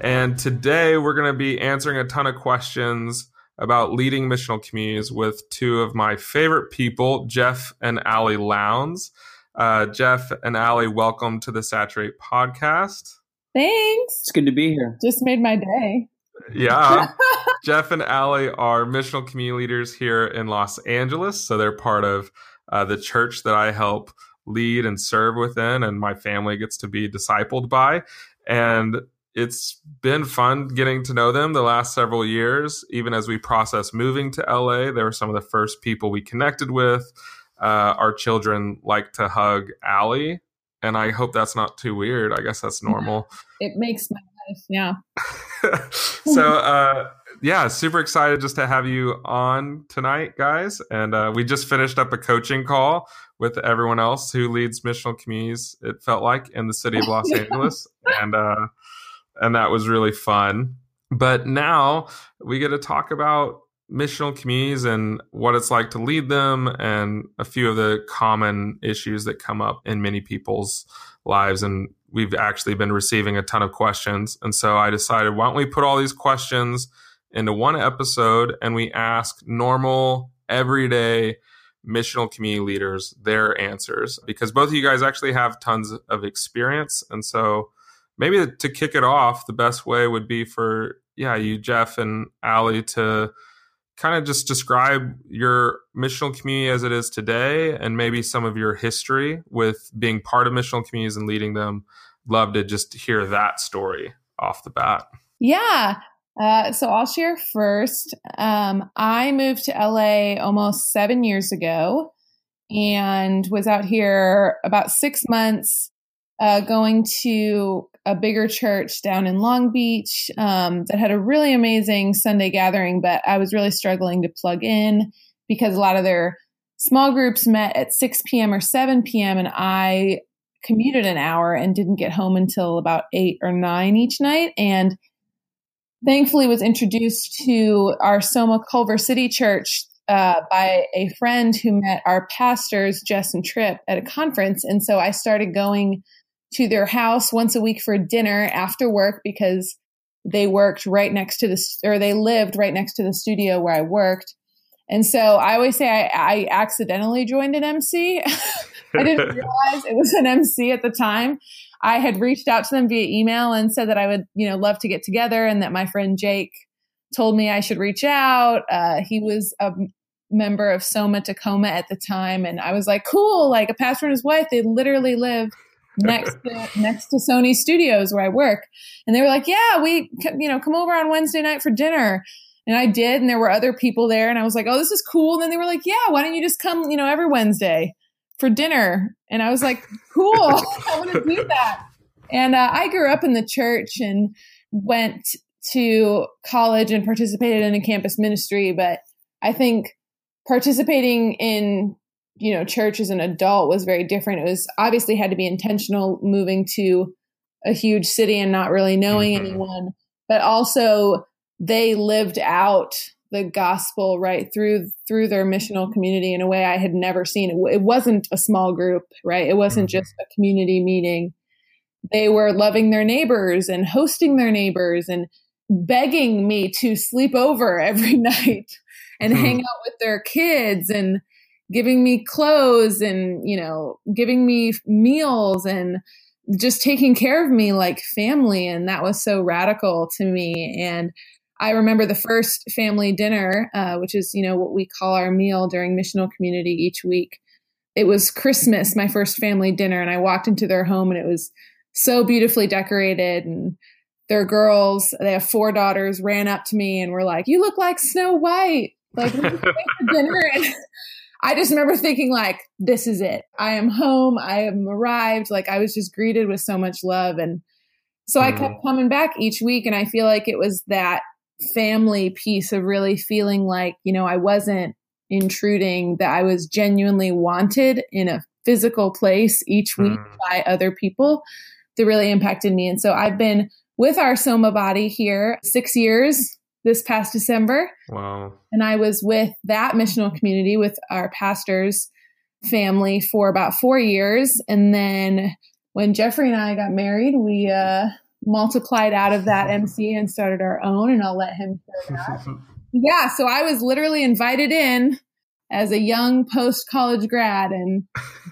and today we're going to be answering a ton of questions about leading missional communities with two of my favorite people, Jeff and Ali Lowndes. Uh, Jeff and Ali, welcome to the Saturate podcast. Thanks. It's good to be here. Just made my day. Yeah. Jeff and Ali are missional community leaders here in Los Angeles. So they're part of uh, the church that I help lead and serve within, and my family gets to be discipled by. And it's been fun getting to know them the last several years. Even as we process moving to LA, they were some of the first people we connected with. Uh, our children like to hug Ali, and I hope that's not too weird. I guess that's normal. It makes my life, yeah. so, uh, yeah, super excited just to have you on tonight, guys. And uh, we just finished up a coaching call with everyone else who leads missional communities. It felt like in the city of Los Angeles, and uh, and that was really fun. But now we get to talk about missional communities and what it's like to lead them, and a few of the common issues that come up in many people's lives. And we've actually been receiving a ton of questions, and so I decided, why don't we put all these questions into one episode and we ask normal, everyday missional community leaders their answers because both of you guys actually have tons of experience. And so maybe to kick it off, the best way would be for, yeah, you, Jeff and Ali, to kind of just describe your missional community as it is today and maybe some of your history with being part of missional communities and leading them. Love to just hear that story off the bat. Yeah. Uh, so I'll share first. Um, I moved to LA almost seven years ago and was out here about six months uh, going to a bigger church down in Long Beach um, that had a really amazing Sunday gathering, but I was really struggling to plug in because a lot of their small groups met at 6 p.m. or 7 p.m. and I commuted an hour and didn't get home until about 8 or 9 each night. And thankfully was introduced to our Soma Culver City Church uh, by a friend who met our pastors, Jess and Trip, at a conference. And so I started going to their house once a week for dinner after work because they worked right next to the, or they lived right next to the studio where I worked. And so I always say I, I accidentally joined an MC. I didn't realize it was an MC at the time. I had reached out to them via email and said that I would, you know, love to get together and that my friend Jake told me I should reach out. Uh, he was a member of Soma Tacoma at the time. And I was like, cool, like a pastor and his wife, they literally live next to, next to Sony Studios where I work. And they were like, yeah, we, you know, come over on Wednesday night for dinner. And I did. And there were other people there. And I was like, oh, this is cool. And then they were like, yeah, why don't you just come, you know, every Wednesday? for dinner. And I was like, cool, I want to do that. And uh, I grew up in the church and went to college and participated in a campus ministry. But I think participating in you know church as an adult was very different. It was obviously had to be intentional moving to a huge city and not really knowing mm-hmm. anyone, but also they lived out the gospel right through through their missional community in a way I had never seen. It, it wasn't a small group, right? It wasn't mm-hmm. just a community meeting. They were loving their neighbors and hosting their neighbors and begging me to sleep over every night and hmm. hang out with their kids and giving me clothes and you know giving me meals and just taking care of me like family and that was so radical to me and I remember the first family dinner, uh, which is, you know, what we call our meal during missional community each week. It was Christmas, my first family dinner, and I walked into their home and it was so beautifully decorated and their girls, they have four daughters, ran up to me and were like, You look like Snow White. Like, dinner. And I just remember thinking, like, this is it. I am home. I am arrived. Like, I was just greeted with so much love. And So mm-hmm. I kept coming back each week, and I feel like it was that family piece of really feeling like, you know, I wasn't intruding, that I was genuinely wanted in a physical place each week mm. by other people that really impacted me. And so I've been with our Soma body here six years this past December. Wow. And I was with that missional community with our pastor's family for about four years. And then when Jeffrey and I got married, we uh, multiplied out of that MC and started our own, and I'll let him share that. yeah, so I was literally invited in as a young post college grad and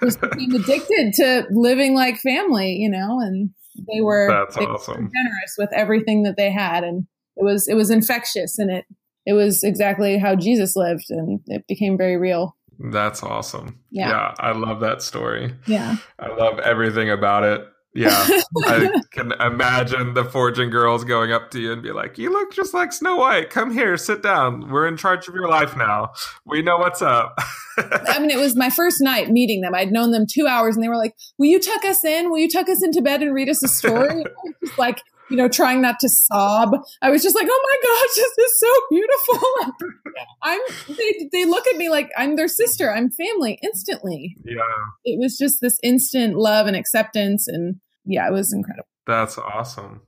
just became addicted to living like family, you know, and they were, That's they awesome. were generous with everything that they had and it was it was infectious and it it was exactly how Jesus lived and it became very real. That's awesome. Yeah. yeah I love that story. Yeah. I love everything about it. Yeah, I can imagine the forging girls going up to you and be like, "You look just like Snow White. Come here, sit down. We're in charge of your life now. We know what's up." I mean, it was my first night meeting them. I'd known them two hours, and they were like, "Will you tuck us in? Will you tuck us into bed and read us a story?" just like you know, trying not to sob. I was just like, "Oh my gosh, this is so beautiful." I'm. They, they look at me like I'm their sister. I'm family instantly. Yeah. It was just this instant love and acceptance and yeah, it was incredible. That's awesome.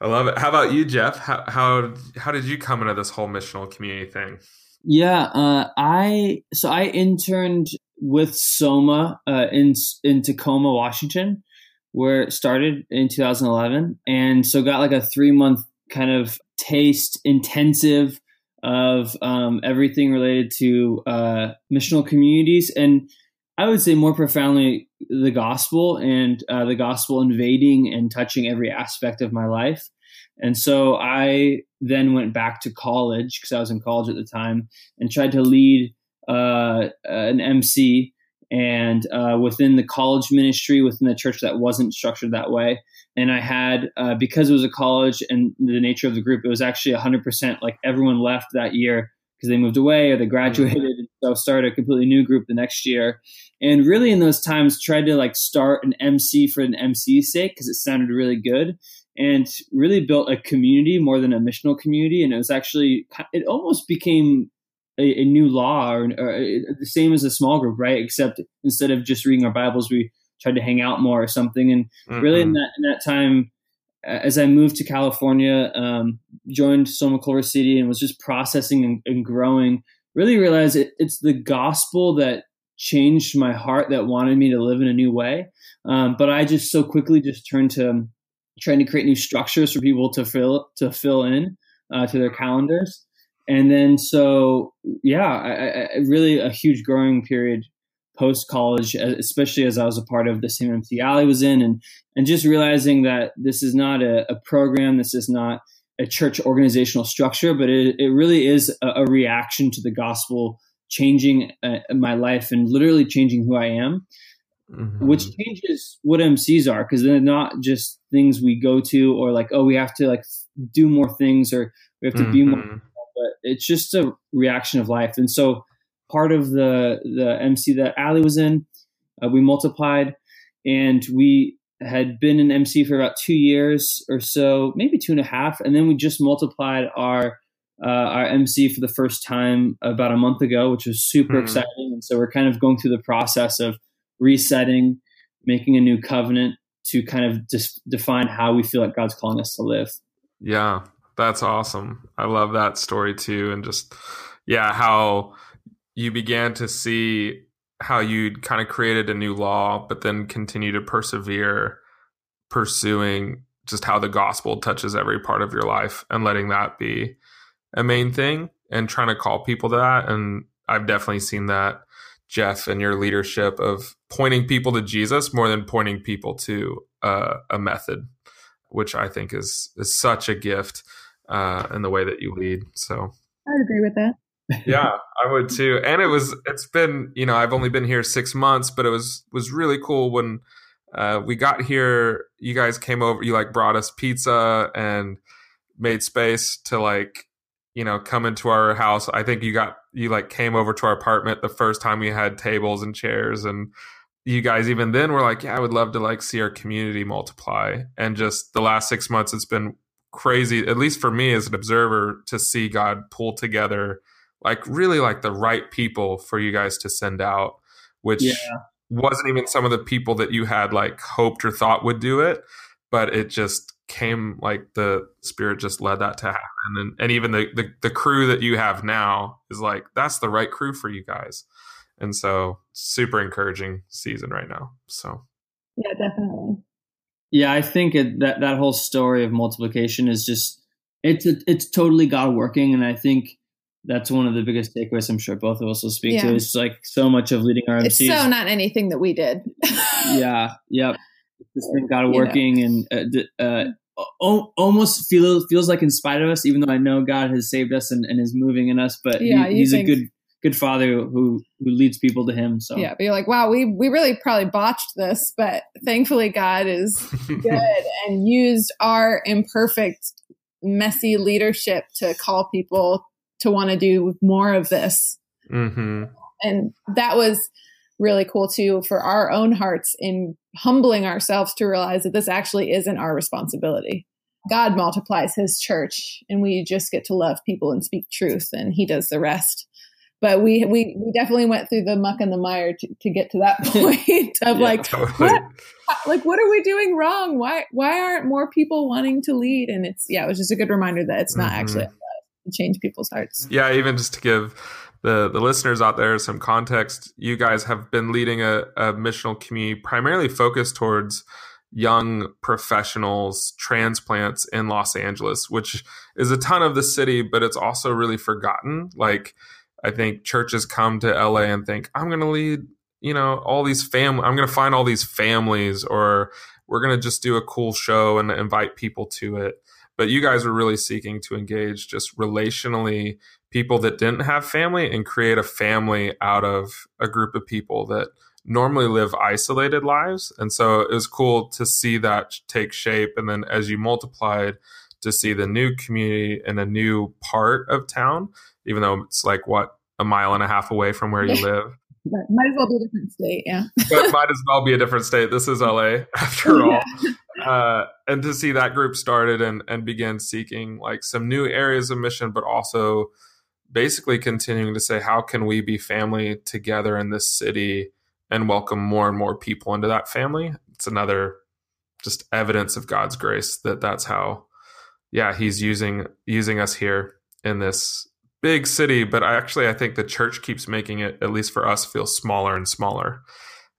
I love it. How about you, Jeff? How how how did you come into this whole missional community thing? Yeah, uh, I so I interned with Soma uh, in in Tacoma, Washington, where it started in 2011, and so got like a three month kind of taste intensive of um, everything related to uh, missional communities and I would say more profoundly the gospel and uh, the gospel invading and touching every aspect of my life. And so I then went back to college because I was in college at the time and tried to lead uh, an MC and uh, within the college ministry, within the church that wasn't structured that way. And I had, uh, because it was a college and the nature of the group, it was actually 100% like everyone left that year because they moved away or they graduated. Mm-hmm. So started a completely new group the next year. And really in those times tried to like start an MC for an MC's sake because it sounded really good and really built a community more than a missional community. And it was actually, it almost became a, a new law or, or, the same as a small group, right? Except instead of just reading our Bibles, we tried to hang out more or something. And mm-hmm. really in that, in that time, as I moved to California, um, joined Soma Culver City and was just processing and, and growing, really realized it, it's the gospel that changed my heart that wanted me to live in a new way. Um, but I just so quickly just turned to trying to create new structures for people to fill to fill in uh, to their calendars. And then so yeah, I, I, really a huge growing period post college, especially as I was a part of the same MC Ali was in, and and just realizing that this is not a, a program, this is not a church organizational structure, but it, it really is a, a reaction to the gospel changing uh, my life and literally changing who I am, mm-hmm. which changes what MCs are because they're not just things we go to or like, oh, we have to like do more things or we have to mm-hmm. be more, mm-hmm. But it's just a reaction of life. And so part of the, the MC that Ali was in, uh, we multiplied and we had been an MC for about two years or so, maybe two and a half. And then we just multiplied our uh, our MC for the first time about a month ago, which was super mm. exciting. And so we're kind of going through the process of resetting, making a new covenant to kind of just define how we feel like God's calling us to live. Yeah, that's awesome. I love that story too. And just, yeah, how you began to see how you'd kind of created a new law, but then continue to persevere pursuing just how the gospel touches every part of your life and letting that be a main thing and trying to call people to that. And I've definitely seen that, Jeff, in your leadership of pointing people to Jesus more than pointing people to uh, a method, which I think is is such a gift uh, in the way that you lead. So I'd agree with that. yeah, I would too. And it was it's been, you know, I've only been here 6 months, but it was was really cool when uh, we got here, you guys came over, you like brought us pizza and made space to like you know, come into our house. I think you got you like came over to our apartment the first time we had tables and chairs and you guys even then were like, yeah, I would love to like see our community multiply. And just the last six months, it's been crazy, at least for me as an observer, to see God pull together like really like the right people for you guys to send out, which yeah. wasn't even some of the people that you had like hoped or thought would do it, but it just came like the spirit just led that to happen. And and even the the, the crew that you have now is like that's the right crew for you guys. And so super encouraging season right now. So yeah, definitely. Yeah, I think it, that that whole story of multiplication is just it's it's totally God working, and I think that's one of the biggest takeaways I'm sure both of us will speak yeah. to. It's like so much of leading RMC. It's so not anything that we did. yeah. Yep. Just been God working you know. and uh, uh, o- almost feels feels like in spite of us, even though I know God has saved us and, and is moving in us. But yeah, he, he's a good good father who who leads people to Him. So yeah, but you're like, wow, we we really probably botched this, but thankfully God is good and used our imperfect, messy leadership to call people to want to do more of this. Mm-hmm. And that was really cool too for our own hearts in humbling ourselves to realize that this actually isn't our responsibility. God multiplies his church and we just get to love people and speak truth and he does the rest. But we, we, we definitely went through the muck and the mire to, to get to that point of yeah, like, totally. what, like, what are we doing wrong? Why, why aren't more people wanting to lead? And it's, yeah, it was just a good reminder that it's not mm-hmm. actually change people's hearts. Yeah, even just to give the the listeners out there some context, you guys have been leading a, a missional community primarily focused towards young professionals transplants in Los Angeles, which is a ton of the city, but it's also really forgotten. Like I think churches come to LA and think, I'm going to lead, you know, all these family, I'm going to find all these families or we're going to just do a cool show and invite people to it. But you guys were really seeking to engage just relationally people that didn't have family and create a family out of a group of people that normally live isolated lives. And so it was cool to see that take shape. And then as you multiplied to see the new community in a new part of town even though it's like what a mile and a half away from where you live? Might as well be a different state yeah. But might as well be a different state. This is la after all. Uh, and to see that group started and and begin seeking like some new areas of mission, but also basically continuing to say how can we be family together in this city and welcome more and more people into that family. It's another just evidence of God's grace that that's how yeah he's using using us here in this big city but I actually I think the church keeps making it at least for us feel smaller and smaller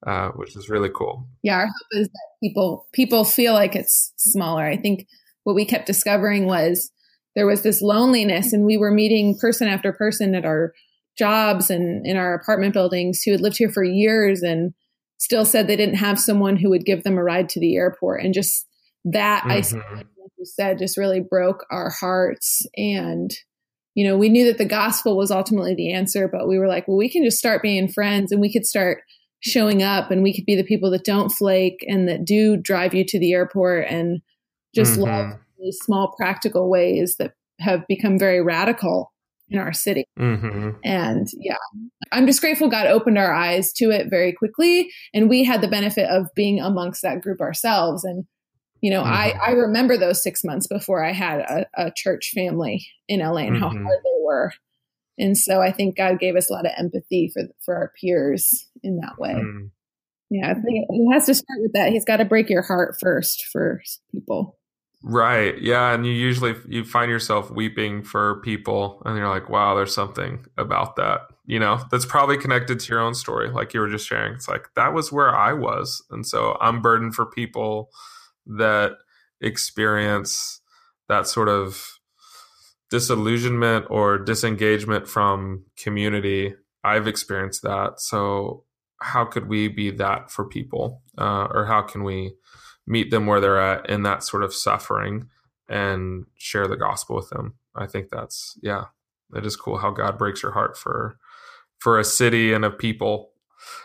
uh, which is really cool. Yeah, our hope is that people people feel like it's smaller. I think what we kept discovering was there was this loneliness, and we were meeting person after person at our jobs and in our apartment buildings who had lived here for years and still said they didn't have someone who would give them a ride to the airport, and just that mm-hmm. I like you said just really broke our hearts and you know we knew that the gospel was ultimately the answer but we were like well we can just start being friends and we could start showing up and we could be the people that don't flake and that do drive you to the airport and just mm-hmm. love these small practical ways that have become very radical in our city. Mm-hmm. And yeah, I'm just grateful God opened our eyes to it very quickly. And we had the benefit of being amongst that group ourselves. And, you know, mm-hmm. I, I remember those six months before I had a, a church family in LA and how mm-hmm. hard they were. And so I think God gave us a lot of empathy for for our peers in that way. Mm. Yeah, I think he has to start with that. He's got to break your heart first for people. Right. Yeah, and you usually you find yourself weeping for people and you're like, "Wow, there's something about that." You know, that's probably connected to your own story like you were just sharing. It's like that was where I was. And so I'm burdened for people that experience that sort of disillusionment or disengagement from community. I've experienced that. So, how could we be that for people? Uh, or how can we meet them where they're at in that sort of suffering and share the gospel with them? I think that's, yeah, it is cool how God breaks your heart for for a city and a people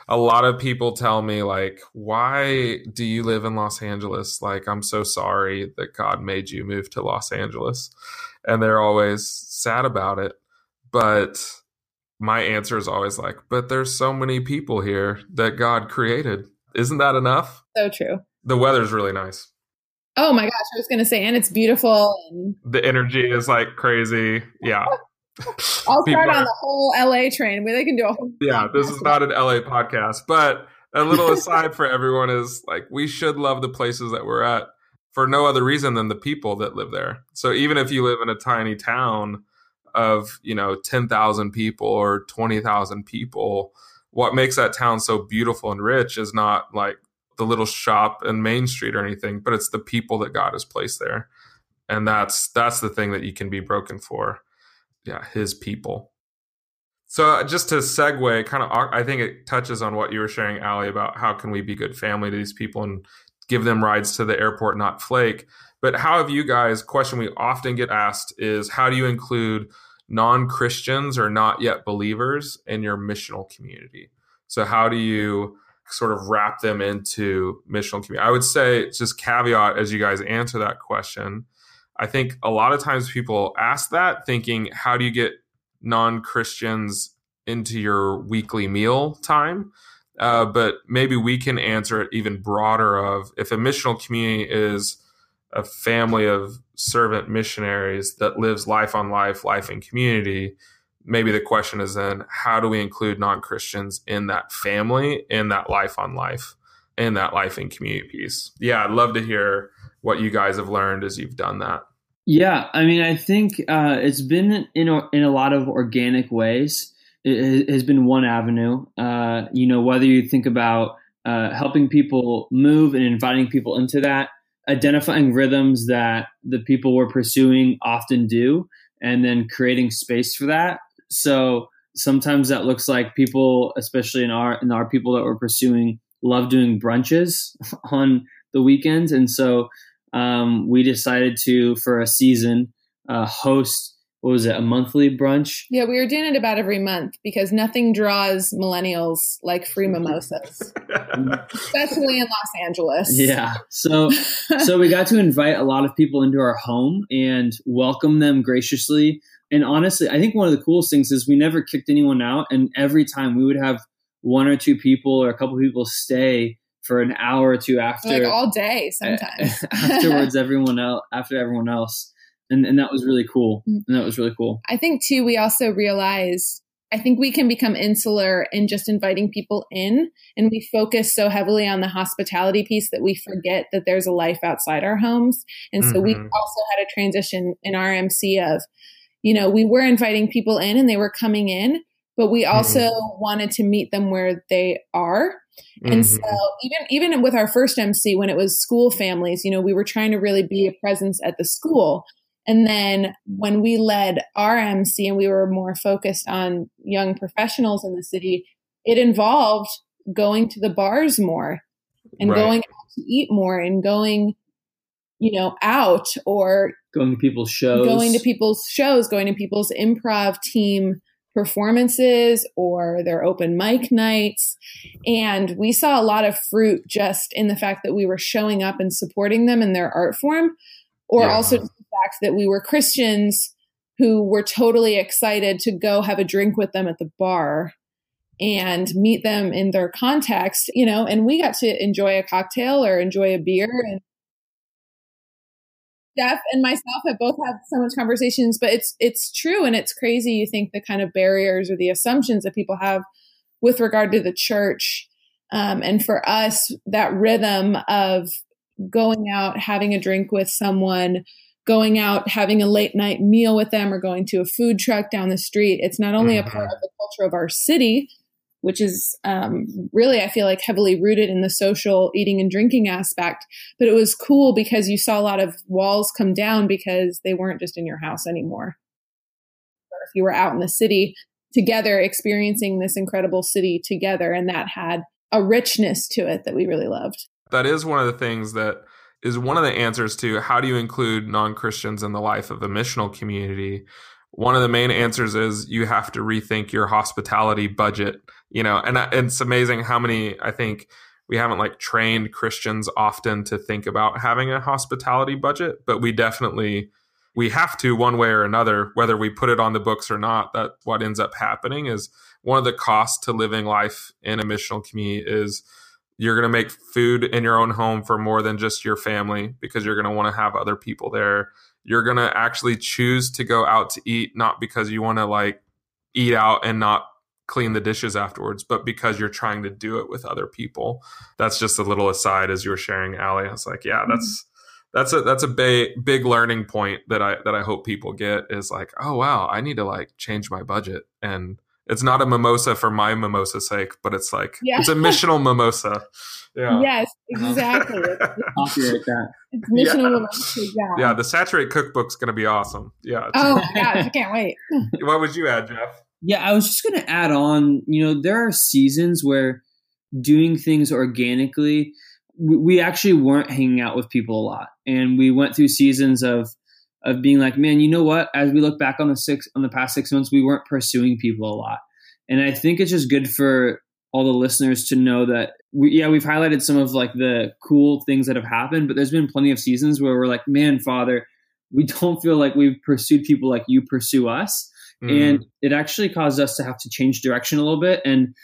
a lot of people tell me like why do you live in los angeles like i'm so sorry that god made you move to los angeles and they're always sad about it but my answer is always like, but there's so many people here that God created. Isn't that enough? So true. The weather's really nice. Oh my gosh, I was going to say, and it's beautiful. And The energy is like crazy. Yeah. I'll People start on are- the whole LA train. Where they can do a whole. yeah, this is not an LA podcast, but a little aside for everyone is like we should love the places that we're at for no other reason than the people that live there. So even if you live in a tiny town of, you know, 10,000 people or 20,000 people, what makes that town so beautiful and rich is not like the little shop and Main Street or anything, but it's the people that God has placed there. And that's that's the thing that you can be broken for. Yeah, his people. So uh, just to segue, kind of, I think it touches on what you were sharing, Ali, about how can we be good family to these people and give them rides to the airport, not flake. But how have you guys? Question we often get asked is how do you include non Christians or not yet believers in your missional community? So how do you sort of wrap them into missional community? I would say just caveat as you guys answer that question. I think a lot of times people ask that thinking, how do you get non Christians into your weekly meal time? Uh, but maybe we can answer it even broader of if a missional community is a family of servant missionaries that lives life on life, life in community, maybe the question is then how do we include non-Christians in that family, in that life on life, in that life in community piece? Yeah, I'd love to hear what you guys have learned as you've done that. Yeah, I mean, I think uh, it's been in a, in a lot of organic ways. It has been one avenue. Uh, you know, whether you think about uh, helping people move and inviting people into that, identifying rhythms that the people we're pursuing often do, and then creating space for that. So sometimes that looks like people, especially in our in our people that we're pursuing, love doing brunches on the weekends, and so um, we decided to for a season uh, host what was it a monthly brunch Yeah, we were doing it about every month because nothing draws millennials like free mimosas, especially in Los Angeles. yeah so so we got to invite a lot of people into our home and welcome them graciously and honestly i think one of the coolest things is we never kicked anyone out and every time we would have one or two people or a couple people stay for an hour or two after like all day sometimes. afterwards everyone else after everyone else and and that was really cool Mm. and that was really cool I think too, we also realize I think we can become insular in just inviting people in, and we focus so heavily on the hospitality piece that we forget that there's a life outside our homes. And so we Mhm. also had a transition in our MC of, you know, we were inviting people in and they were coming in, but we also wanted to meet them where they are. And so Mhm. even even with our first MC when it was school families, you know, we were trying to really be a presence at the school. And then when we led our MC and we were more focused on young professionals in the city, it involved going to the bars more and Right. going out to eat more and going, you know, out or going to people's shows going to people's shows, going to people's improv team performances or their open mic nights. And we saw a lot of fruit just in the fact that we were showing up and supporting them in their art form, or Yeah. also the fact that we were Christians who were totally excited to go have a drink with them at the bar and meet them in their context, you know, and we got to enjoy a cocktail or enjoy a beer and Jeff and myself have both had so much conversations, but it's it's true and it's crazy. You think the kind of barriers or the assumptions that people have with regard to the church, um, and for us, that rhythm of going out, having a drink with someone, going out, having a late night meal with them, or going to a food truck down the street. It's not only a part Mhm. of the culture of our city, which is um, really, I feel like, heavily rooted in the social eating and drinking aspect. But it was cool because you saw a lot of walls come down because they weren't just in your house anymore. Or if you were out in the city together, experiencing this incredible city together, and that had a richness to it that we really loved. that is one of the things that is one of the answers to how do you include non-christians in the life of a missional community one of the main answers is you have to rethink your hospitality budget you know and, and it's amazing how many i think we haven't like trained christians often to think about having a hospitality budget but we definitely we have to one way or another, whether we put it on the books or not. That what ends up happening is one of the costs to living life in a missional community is you're going to make food in your own home for more than just your family because you're going to want to have other people there. You're going to actually choose to go out to eat, not because you want to like eat out and not clean the dishes afterwards, but because you're trying to do it with other people. That's just a little aside as you were sharing, Ali. I was like, yeah, that's mm-hmm. that's a that's a big big learning point that I that I hope people get is like, oh wow, I need to like change my budget and it's not a mimosa for my mimosa's sake, but it's like yeah. it's a missional mimosa. Yeah. Yes, exactly. Copyright that. It's missional yeah. mimosa. Yeah. Yeah, the Saturate cookbook's going to be awesome. Yeah. Oh my gosh, I can't wait. what would you add, Jeff? Yeah, I was just going to add on. You know, there are seasons where doing things organically, we, actually weren't hanging out with people a lot, and we went through seasons of of being like, man, you know what? As we look back on the six on the past six months, we weren't pursuing people a lot, and I think it's just good for all the listeners to know that we, yeah, we've highlighted some of like the cool things that have happened, but there's been plenty of seasons where we're like, man, Father, we don't feel like we've pursued people like you pursue us, mm. and it actually caused us to have to change direction a little bit and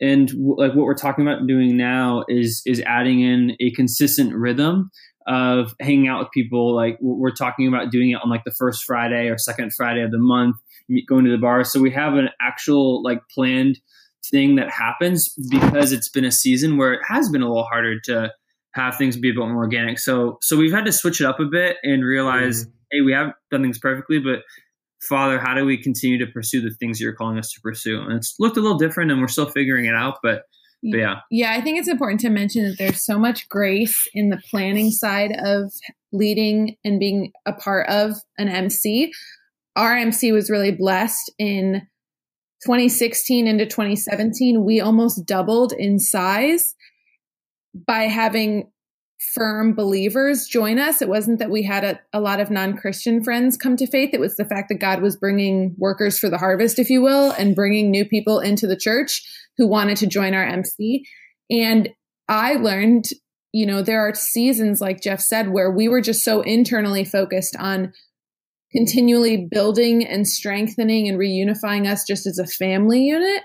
and like what we're talking about doing now is is adding in a consistent rhythm of hanging out with people. Like we're talking about doing it on like the first Friday or second Friday of the month, going to the bar. So we have an actual like planned thing that happens because it's been a season where it has been a little harder to have things be a bit more organic. So so we've had to switch it up a bit and realize, mm. hey, we haven't done things perfectly, but Father, how do we continue to pursue the things you're calling us to pursue? And it's looked a little different and we're still figuring it out, but but yeah. Yeah, I think it's important to mention that there's so much grace in the planning side of leading and being a part of an MC. Our MC was really blessed in 2016 into 2017. We almost doubled in size by having firm believers join us. It wasn't that we had a, a lot of non Christian friends come to faith. It was the fact that God was bringing workers for the harvest, if you will, and bringing new people into the church who wanted to join our MC. And I learned, you know, there are seasons, like Jeff said, where we were just so internally focused on continually building and strengthening and reunifying us just as a family unit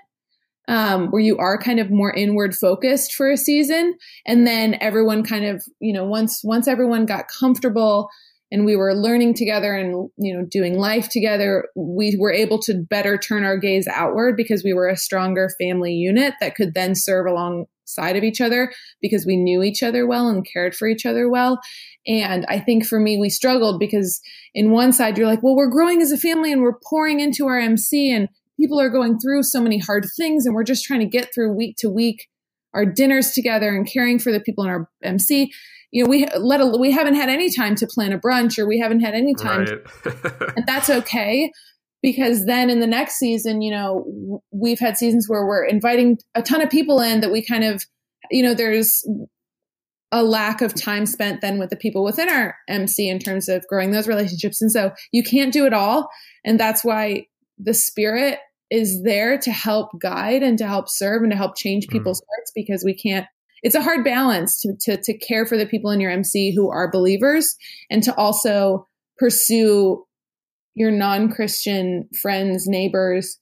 um, where you are kind of more inward focused for a season. And then everyone kind of you know once once everyone got comfortable and we were learning together and you know doing life together we were able to better turn our gaze outward because we were a stronger family unit that could then serve alongside of each other because we knew each other well and cared for each other well. And i think for me we struggled because in one side you're like well we're growing as a family and we're pouring into our mc and people are going through so many hard things and we're just trying to get through week to week our dinners together and caring for the people in our MC. You know, we let a, we haven't had any time to plan a brunch or we haven't had any time, right. to, and that's okay because then in the next season, you know, we've had seasons where we're inviting a ton of people in that we kind of, you know, there's a lack of time spent then with the people within our MC in terms of growing those relationships. And so you can't do it all. And that's why the spirit is there to help guide and to help serve and to help change mm. people's mm. hearts because we can't it's a hard balance to, to to care for the people in your MC who are believers and to also pursue your non-Christian friends, neighbors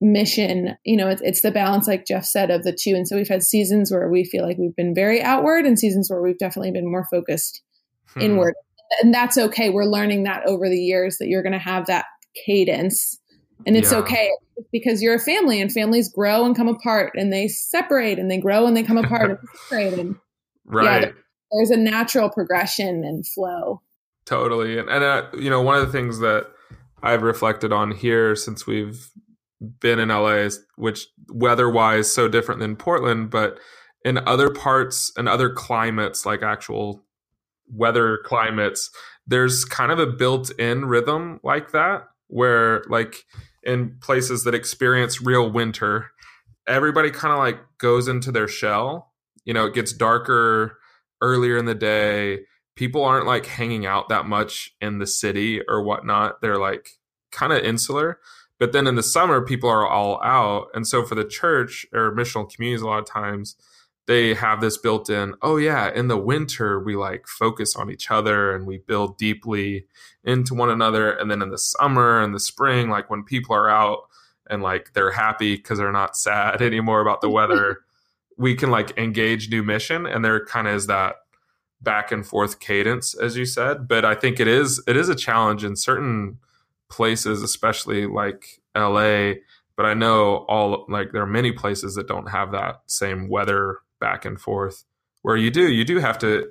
mission. You know, it's, it's the balance, like Jeff said, of the two. And so we've had seasons where we feel like we've been very outward and seasons where we've definitely been more focused hmm. inward. And that's okay. We're learning that over the years that you're going to have that cadence and it's yeah. okay. Because you're a family and families grow and come apart and they separate and they grow and they come apart and separate and right. yeah, there's a natural progression and flow. Totally. And, and uh, you know one of the things that i've reflected on here since we've been in la which weather-wise so different than portland but in other parts and other climates like actual weather climates there's kind of a built-in rhythm like that where like in places that experience real winter, everybody kind of like goes into their shell. You know, it gets darker earlier in the day. People aren't like hanging out that much in the city or whatnot. They're like kind of insular. But then in the summer, people are all out. And so for the church or missional communities, a lot of times, they have this built in oh yeah in the winter we like focus on each other and we build deeply into one another. And then in the summer and the spring like when people are out and like they're happy because they're not sad anymore about the weather we can like engage new mission. And there kind of is that back and forth cadence as you said. But i think it is it is a challenge in certain places especially like la but i know all like there are many places that don't have that same weather back and forth where you do you do have to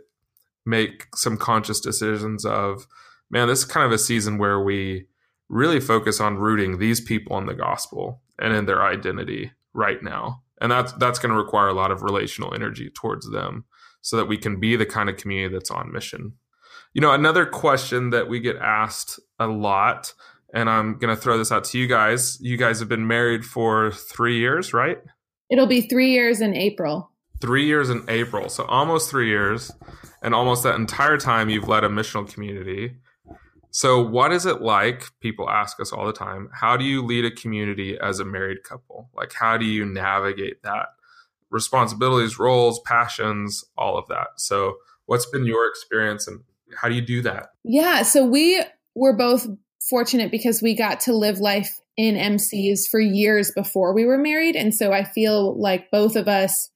make some conscious decisions of man this is kind of a season where we really focus on rooting these people in the gospel and in their identity right now. And that's that's going to require a lot of relational energy towards them so that we can be the kind of community that's on mission. You know another question that we get asked a lot and i'm going to throw this out to you guys you guys have been married for three years right? It'll be three years in april three years in April. So almost three years. And almost that entire time you've led a missional community. So, what is it like? People ask us all the time, how do you lead a community as a married couple? Like, how do you navigate that? Responsibilities, roles, passions, all of that. So, what's been your experience and how do you do that? Yeah. So, we were both fortunate because we got to live life in MCs for years before we were married. And so, I feel like both of us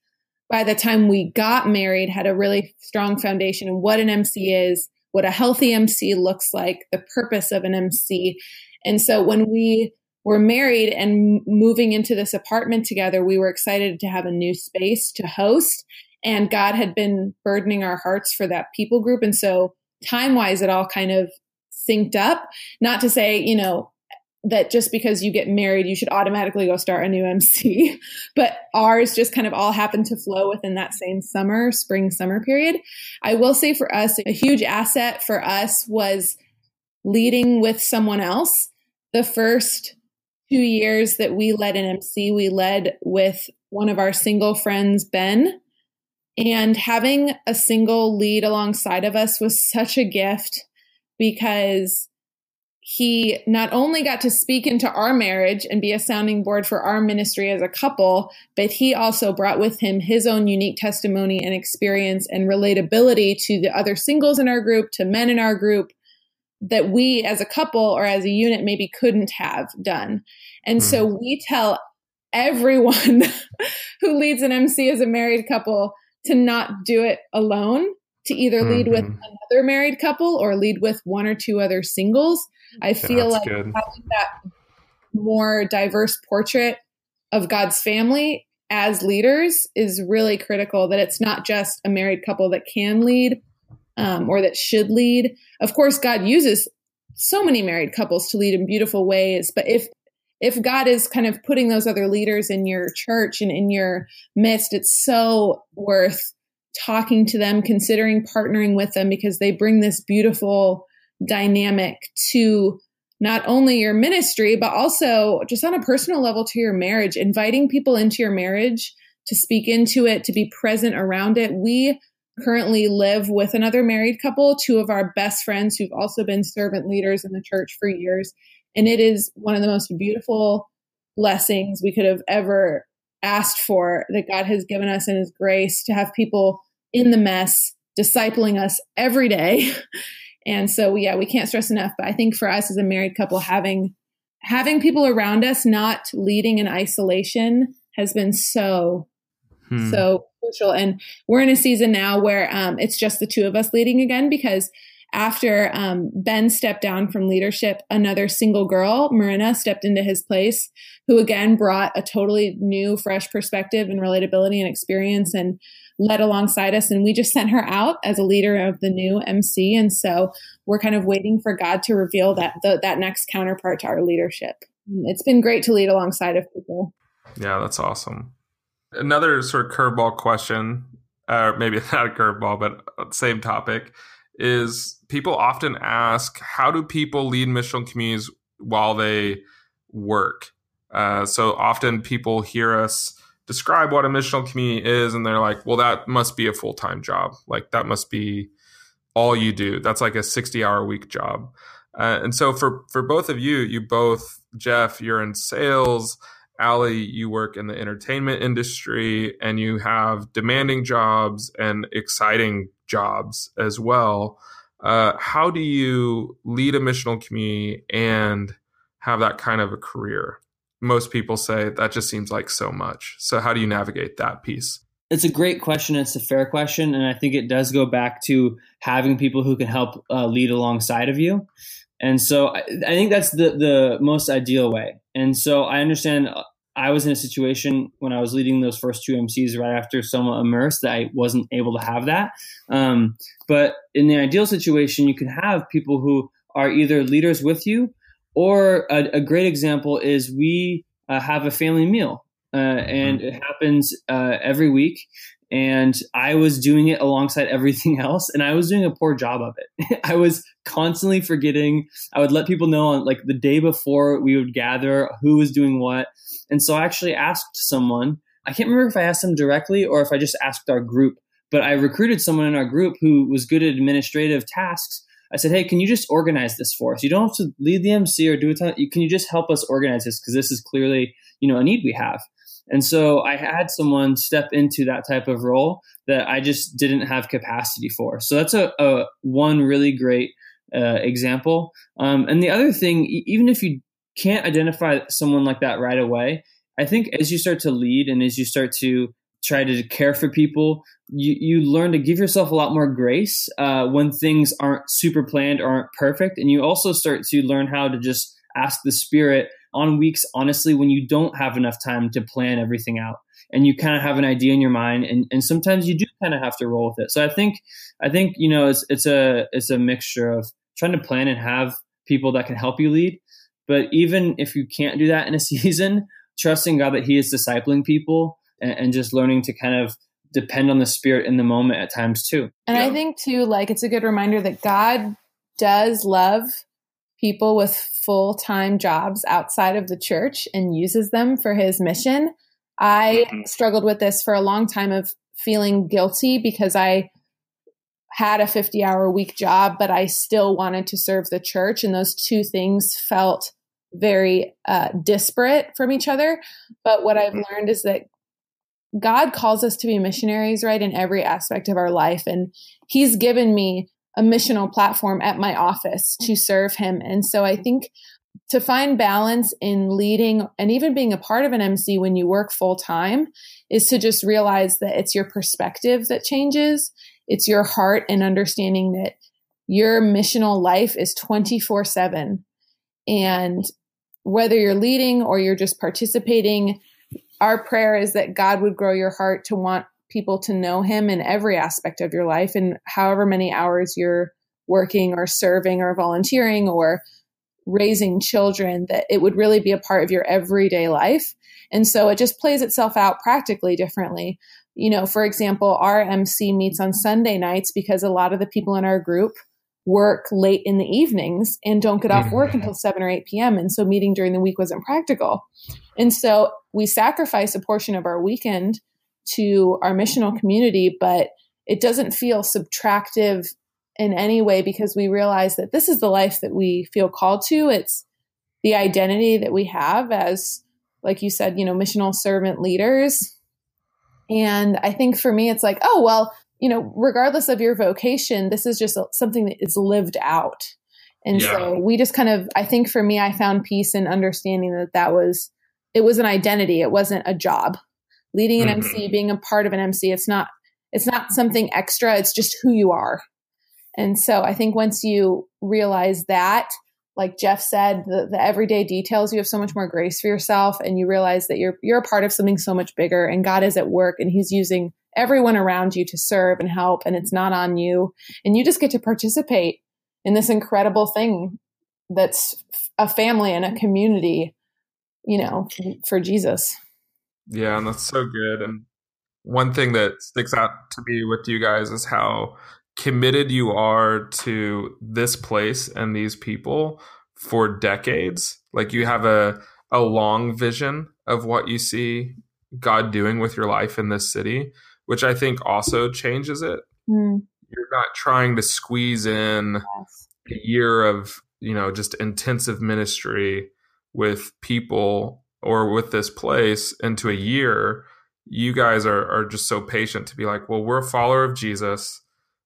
by the time we got married had a really strong foundation in what an MC is, what a healthy MC looks like, the purpose of an MC. And so when we were married and moving into this apartment together, we were excited to have a new space to host. And God had been burdening our hearts for that people group. And so time wise, it all kind of synced up. Not to say, you know, that just because you get married, you should automatically go start a new MC. but ours just kind of all happened to flow within that same summer, spring, summer period. I will say for us, a huge asset for us was leading with someone else. The first two years that we led an MC, we led with one of our single friends, Ben. And having a single lead alongside of us was such a gift because he not only got to speak into our marriage and be a sounding board for our ministry as a couple, but he also brought with him his own unique testimony and experience and relatability to the other singles in our group, to men in our group that we as a couple or as a unit maybe couldn't have done. And mm. so we tell everyone who leads an MC as a married couple to not do it alone to either mm-hmm. lead with mm-hmm. another married couple or lead with one or two other singles I feel like good. having that more diverse portrait of God's family as leaders is really critical. That it's not just a married couple that can lead um, or that should lead. Of course, God uses so many married couples to lead in beautiful ways, but if if God is kind of putting those other leaders in your church and in your midst, it's so worth talking to them, considering partnering with them because they bring this beautiful dynamic to not only your ministry, but also just on a personal level to your marriage, inviting people into your marriage to speak into it, to be present around it. We currently live with another married couple, two of our best friends who've also been servant leaders in the church for years. And it is one of the most beautiful blessings we could have ever asked for that God has given us in His grace to have people in the mess discipling us every day And so, yeah, we can't stress enough. But I think for us as a married couple, having having people around us not leading in isolation has been so hmm. so crucial. And we're in a season now where um, it's just the two of us leading again because after um, Ben stepped down from leadership, another single girl, Marina, stepped into his place, who again brought a totally new, fresh perspective and relatability and experience. And led alongside us. And we just sent her out as a leader of the new MC. And so we're kind of waiting for God to reveal that the, that next counterpart to our leadership. It's been great to lead alongside of people. Yeah, that's awesome. Another sort of curveball question, or maybe not a curveball, but same topic, is people often ask, how do people lead missional communities while they work? Uh, so often people hear us describe what a missional community is and they're like well that must be a full-time job like that must be all you do that's like a 60 hour week job uh, and so for for both of you you both jeff you're in sales Ali, you work in the entertainment industry and you have demanding jobs and exciting jobs as well. Uh, how do you lead a missional community and have that kind of a career? Most people say that just seems like so much. So, how do you navigate that piece? It's a great question. It's a fair question. And I think it does go back to having people who can help uh, lead alongside of you. And so I, I think that's the, the most ideal way. And so I understand uh, I was in a situation when I was leading those first two MCs right after Soma Immersed that I wasn't able to have that. Um, but in the ideal situation, you can have people who are either leaders with you, or a, a great example is we uh, have a family meal, uh, and mm-hmm. it happens uh, every week and I was doing it alongside everything else, and I was doing a poor job of it. I was constantly forgetting. I would let people know on like the day before we would gather who was doing what, and so I actually asked someone. I can't remember if I asked them directly or if I just asked our group, but I recruited someone in our group who was good at administrative tasks. I said, "Hey, can you just organize this for us? You don't have to lead the MC or do it. Can you just help us organize this because this is clearly you know a need we have." And so I had someone step into that type of role that I just didn't have capacity for. So that's a, a one really great uh, example. Um, and the other thing, even if you can't identify someone like that right away, I think as you start to lead and as you start to try to care for people, you, you learn to give yourself a lot more grace uh, when things aren't super planned or aren't perfect. And you also start to learn how to just ask the spirit on weeks, honestly, when you don't have enough time to plan everything out and you kind of have an idea in your mind and, and sometimes you do kind of have to roll with it. So I think, I think, you know, it's, it's a, it's a mixture of trying to plan and have people that can help you lead. But even if you can't do that in a season, trusting God that he is discipling people and, and just learning to kind of depend on the spirit in the moment at times too. And yeah. I think too, like it's a good reminder that God does love people with full time jobs outside of the church and uses them for his mission. I mm-hmm. struggled with this for a long time of feeling guilty because I had a 50 hour week job, but I still wanted to serve the church. And those two things felt very uh, disparate from each other. But what I've mm-hmm. learned is that God calls us to be missionaries, right, in every aspect of our life. And He's given me a missional platform at my office to serve him. And so I think to find balance in leading and even being a part of an MC when you work full time is to just realize that it's your perspective that changes. It's your heart and understanding that your missional life is 24 7. And whether you're leading or you're just participating, our prayer is that God would grow your heart to want people to know him in every aspect of your life and however many hours you're working or serving or volunteering or raising children that it would really be a part of your everyday life. And so it just plays itself out practically differently. You know for example our mc meets on sunday nights because a lot of the people in our group work late in the evenings and don't get off work mm-hmm. until 7 or 8 p.m. And so meeting during the week wasn't practical. And so we sacrifice a portion of our weekend to our missional community, but it doesn't feel subtractive in any way because we realize that this is the life that we feel called to. It's the identity that we have as, like you said, you know, missional servant leaders. And I think for me, it's like, oh, well, you know, regardless of your vocation, this is just something that is lived out. And yeah. so we just kind of, I think for me, I found peace in understanding that that was, it was an identity. It wasn't a job leading an mm-hmm. MC, being a part of an MC. It's not it's not something extra. It's just who you are. And so I think once you realize that, like Jeff said, the, the everyday details, you have so much more grace for yourself and you realize that you're you're a part of something so much bigger and God is at work and he's using everyone around you to serve and help and it's not on you and you just get to participate in this incredible thing that's a family and a community, you know, for Jesus. Yeah, and that's so good. And one thing that sticks out to me with you guys is how committed you are to this place and these people for decades. Like you have a a long vision of what you see God doing with your life in this city, which I think also changes it. Mm. You're not trying to squeeze in yes. a year of, you know, just intensive ministry with people or with this place into a year, you guys are, are just so patient to be like, well, we're a follower of Jesus.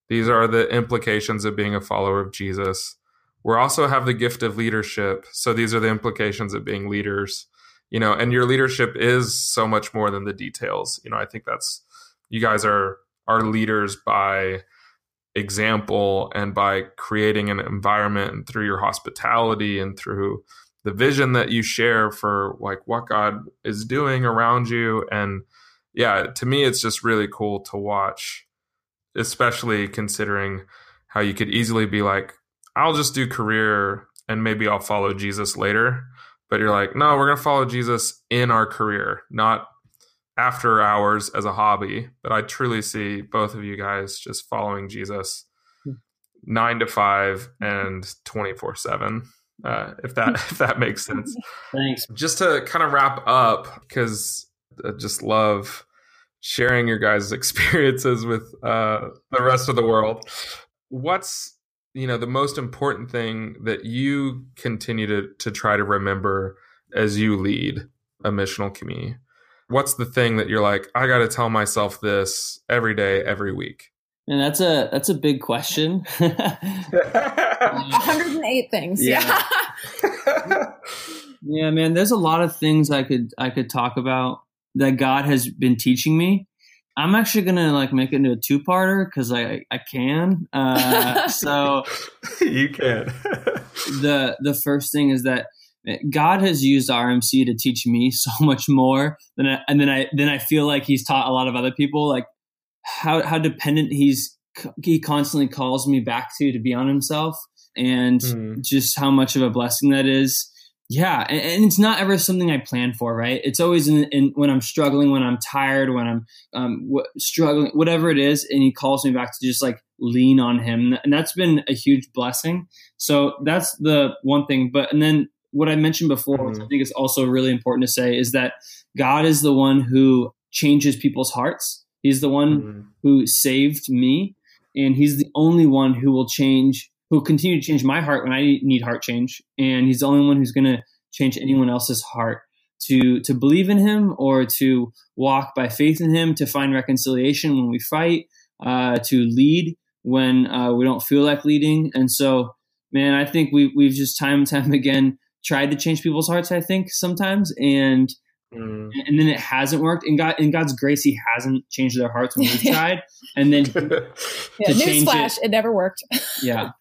These are the implications of being a follower of Jesus. We also have the gift of leadership. So these are the implications of being leaders, you know, and your leadership is so much more than the details. You know, I think that's, you guys are, are leaders by example and by creating an environment and through your hospitality and through the vision that you share for like what God is doing around you. And yeah, to me, it's just really cool to watch, especially considering how you could easily be like, I'll just do career and maybe I'll follow Jesus later. But you're like, no, we're going to follow Jesus in our career, not after hours as a hobby. But I truly see both of you guys just following Jesus hmm. nine to five and 24 seven. Uh, if that if that makes sense. Thanks. Just to kind of wrap up, because I just love sharing your guys' experiences with uh, the rest of the world. What's you know the most important thing that you continue to to try to remember as you lead a missional community? What's the thing that you're like, I got to tell myself this every day, every week? And that's a that's a big question. 108 things. Yeah. Yeah. yeah, man, there's a lot of things I could I could talk about that God has been teaching me. I'm actually gonna like make it into a two parter because I I can. Uh, so you can. the the first thing is that God has used our MC to teach me so much more than I, and then I then I feel like He's taught a lot of other people. Like how how dependent he's he constantly calls me back to to be on himself and mm. just how much of a blessing that is yeah and, and, it's not ever something i plan for right it's always in, in when i'm struggling when i'm tired when i'm um, w- struggling whatever it is and he calls me back to just like lean on him and that's been a huge blessing so that's the one thing but and then what i mentioned before mm. which i think is also really important to say is that god is the one who changes people's hearts He's the one mm-hmm. who saved me, and he's the only one who will change, who will continue to change my heart when I need heart change. And he's the only one who's going to change anyone else's heart to to believe in him or to walk by faith in him, to find reconciliation when we fight, uh, to lead when uh, we don't feel like leading. And so, man, I think we we've just time and time again tried to change people's hearts. I think sometimes and Mm. And then it hasn't worked. In God, in God's grace, He hasn't changed their hearts when we've tried. And then yeah, newsflash, it, it, never worked. yeah,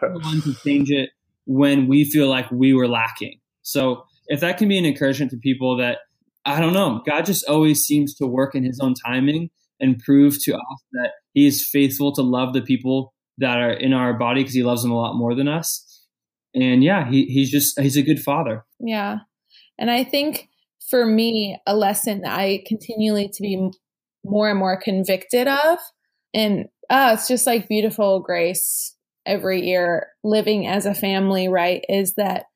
one to change it when we feel like we were lacking. So if that can be an encouragement to people that I don't know, God just always seems to work in His own timing and prove to us that He is faithful to love the people that are in our body because He loves them a lot more than us. And yeah, he, he's just he's a good father. Yeah, and I think for me a lesson that I continually to be more and more convicted of. And uh, it's just like beautiful grace every year living as a family, right? Is that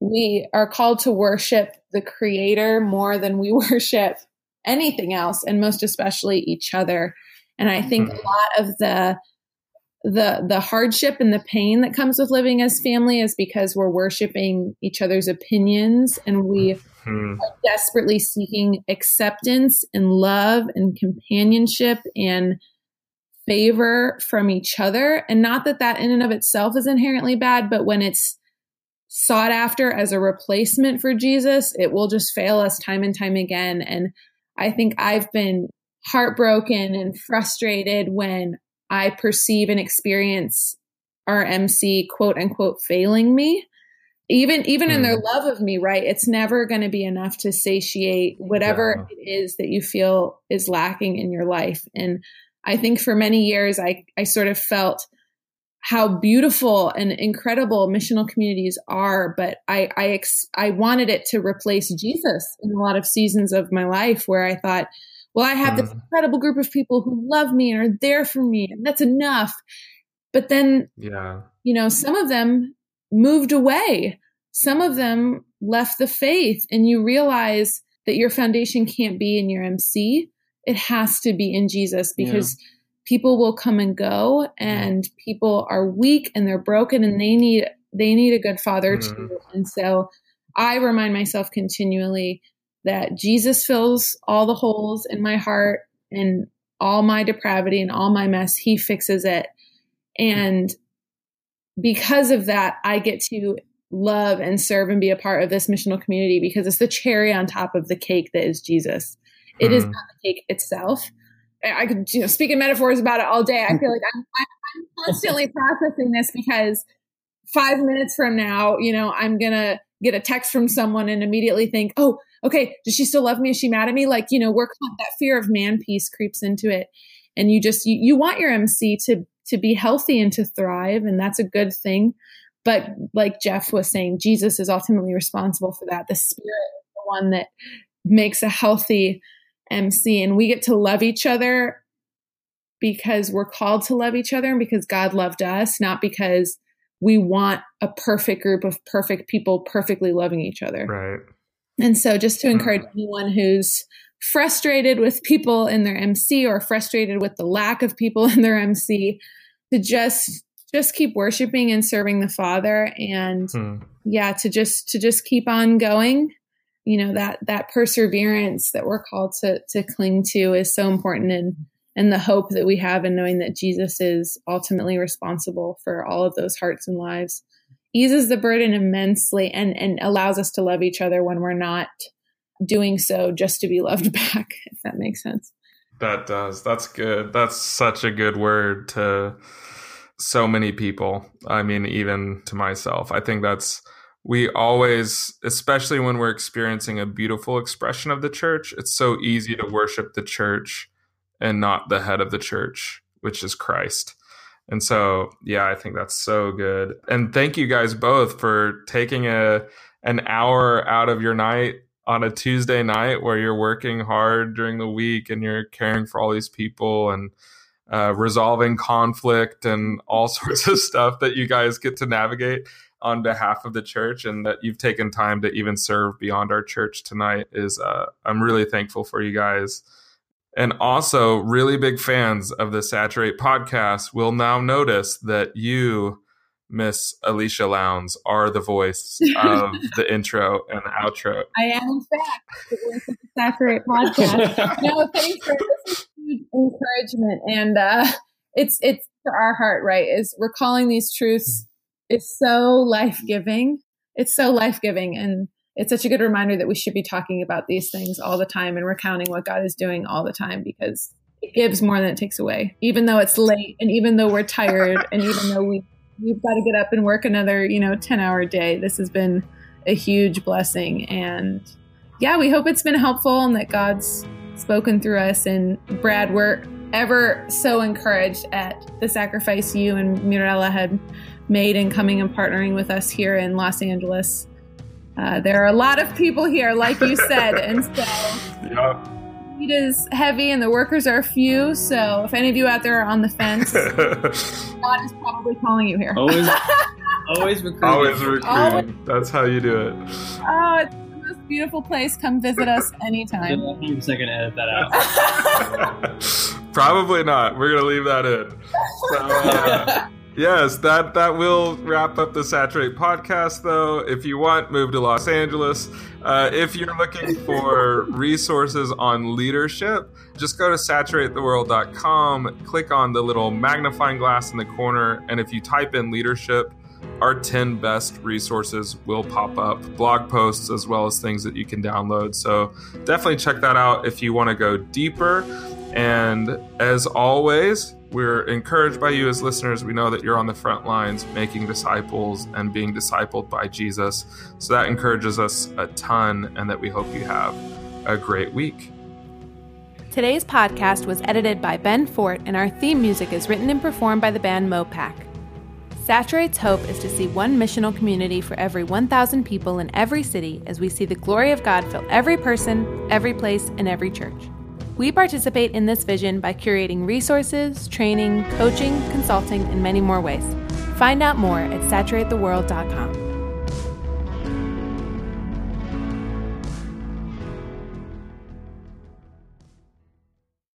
we are called to worship the creator more than we worship anything else and most especially each other. And I think mm-hmm. a lot of the the the hardship and the pain that comes with living as family is because we're worshiping each other's opinions and we hmm. are desperately seeking acceptance and love and companionship and favor from each other and not that that in and of itself is inherently bad but when it's sought after as a replacement for Jesus it will just fail us time and time again and I think I've been heartbroken and frustrated when I perceive and experience our MC quote unquote failing me. Even even mm. in their hmm. love of me, right? It's never going to be enough to satiate whatever yeah. it is that you feel is lacking in your life. And I think for many years I I sort of felt how beautiful and incredible missional communities are, but I I ex- I wanted it to replace Jesus in a lot of seasons of my life where I thought well, I have mm. this incredible group of people who love me and are there for me, and that's enough. But then, yeah, you know, some of them moved away. Some of them left the faith, and you realize that your foundation can't be in your MC. It has to be in Jesus because yeah. people will come and go, and people are weak and they're broken, and they need they need a good father mm. too. And so, I remind myself continually that Jesus fills all the holes in my heart and all my depravity and all my mess. He fixes it. And because of that, I get to love and serve and be a part of this missional community because it's the cherry on top of the cake that is Jesus. It is hmm. not the cake itself. I could, you know, speak in metaphors about it all day. I feel like I'm, I'm constantly processing this because five minutes from now, you know, I'm going to get a text from someone and immediately think, oh, okay, does she still love me? Is she mad at me? Like, you know, we're that fear of man piece creeps into it. And you just, you, you want your MC to, to be healthy and to thrive. And that's a good thing. But like Jeff was saying, Jesus is ultimately responsible for that. The spirit is the one that makes a healthy MC. And we get to love each other because we're called to love each other and because God loved us, not because we want a perfect group of perfect people perfectly loving each other. Right. And so just to encourage anyone who's frustrated with people in their MC or frustrated with the lack of people in their MC to just just keep worshiping and serving the Father and hmm. yeah, to just to just keep on going. You know, that that perseverance that we're called to to cling to is so important and and the hope that we have in knowing that Jesus is ultimately responsible for all of those hearts and lives eases the burden immensely and, and allows us to love each other when we're not doing so just to be loved back, if that makes sense. That does. That's good. That's such a good word to so many people. I mean, even to myself. I think that's, we always, especially when we're experiencing a beautiful expression of the church, it's so easy to worship the church and not the head of the church, which is Christ. And so, yeah, I think that's so good. And thank you guys both for taking a an hour out of your night on a Tuesday night where you're working hard during the week and you're caring for all these people and uh, resolving conflict and all sorts of stuff that you guys get to navigate on behalf of the church and that you've taken time to even serve beyond our church tonight is uh, i'm really thankful for you guys and also, really big fans of the Saturate podcast will now notice that you, Miss Alicia Lowndes, are the voice of the intro and the outro. I am, in fact, the voice of the Saturate podcast. no, thanks for this huge encouragement, and uh, it's it's for our heart, right? Is recalling these truths is so life giving. It's so life giving, and it's such a good reminder that we should be talking about these things all the time and recounting what God is doing all the time because it gives more than it takes away. Even though it's late and even though we're tired and even though we we've got to get up and work another, you know, 10 hour day, this has been a huge blessing. And yeah, we hope it's been helpful and that God's spoken through us. And Brad, we're ever so encouraged at the sacrifice you and Mirella had made in coming and partnering with us here in Los Angeles uh, there are a lot of people here, like you said, and so yeah. it is heavy and the workers are few. So if any of you out there are on the fence, God is probably calling you here. Always, always recruiting. Always recruiting. Always. That's how you do it. Oh, it's the most beautiful place. Come visit us anytime. I'm second to edit that out. Probably not. We're gonna leave that in. So, uh, Yes, that that will wrap up the Saturate podcast. Though, if you want, move to Los Angeles. Uh, if you're looking for resources on leadership, just go to saturatetheworld.com, click on the little magnifying glass in the corner, and if you type in leadership, our 10 best resources will pop up blog posts as well as things that you can download. So definitely check that out if you want to go deeper. And as always, we're encouraged by you as listeners. We know that you're on the front lines making disciples and being discipled by Jesus. So that encourages us a ton, and that we hope you have a great week. Today's podcast was edited by Ben Fort, and our theme music is written and performed by the band Mopac. Saturate's hope is to see one missional community for every 1,000 people in every city as we see the glory of God fill every person, every place, and every church. We participate in this vision by curating resources, training, coaching, consulting, and many more ways. Find out more at saturatetheworld.com.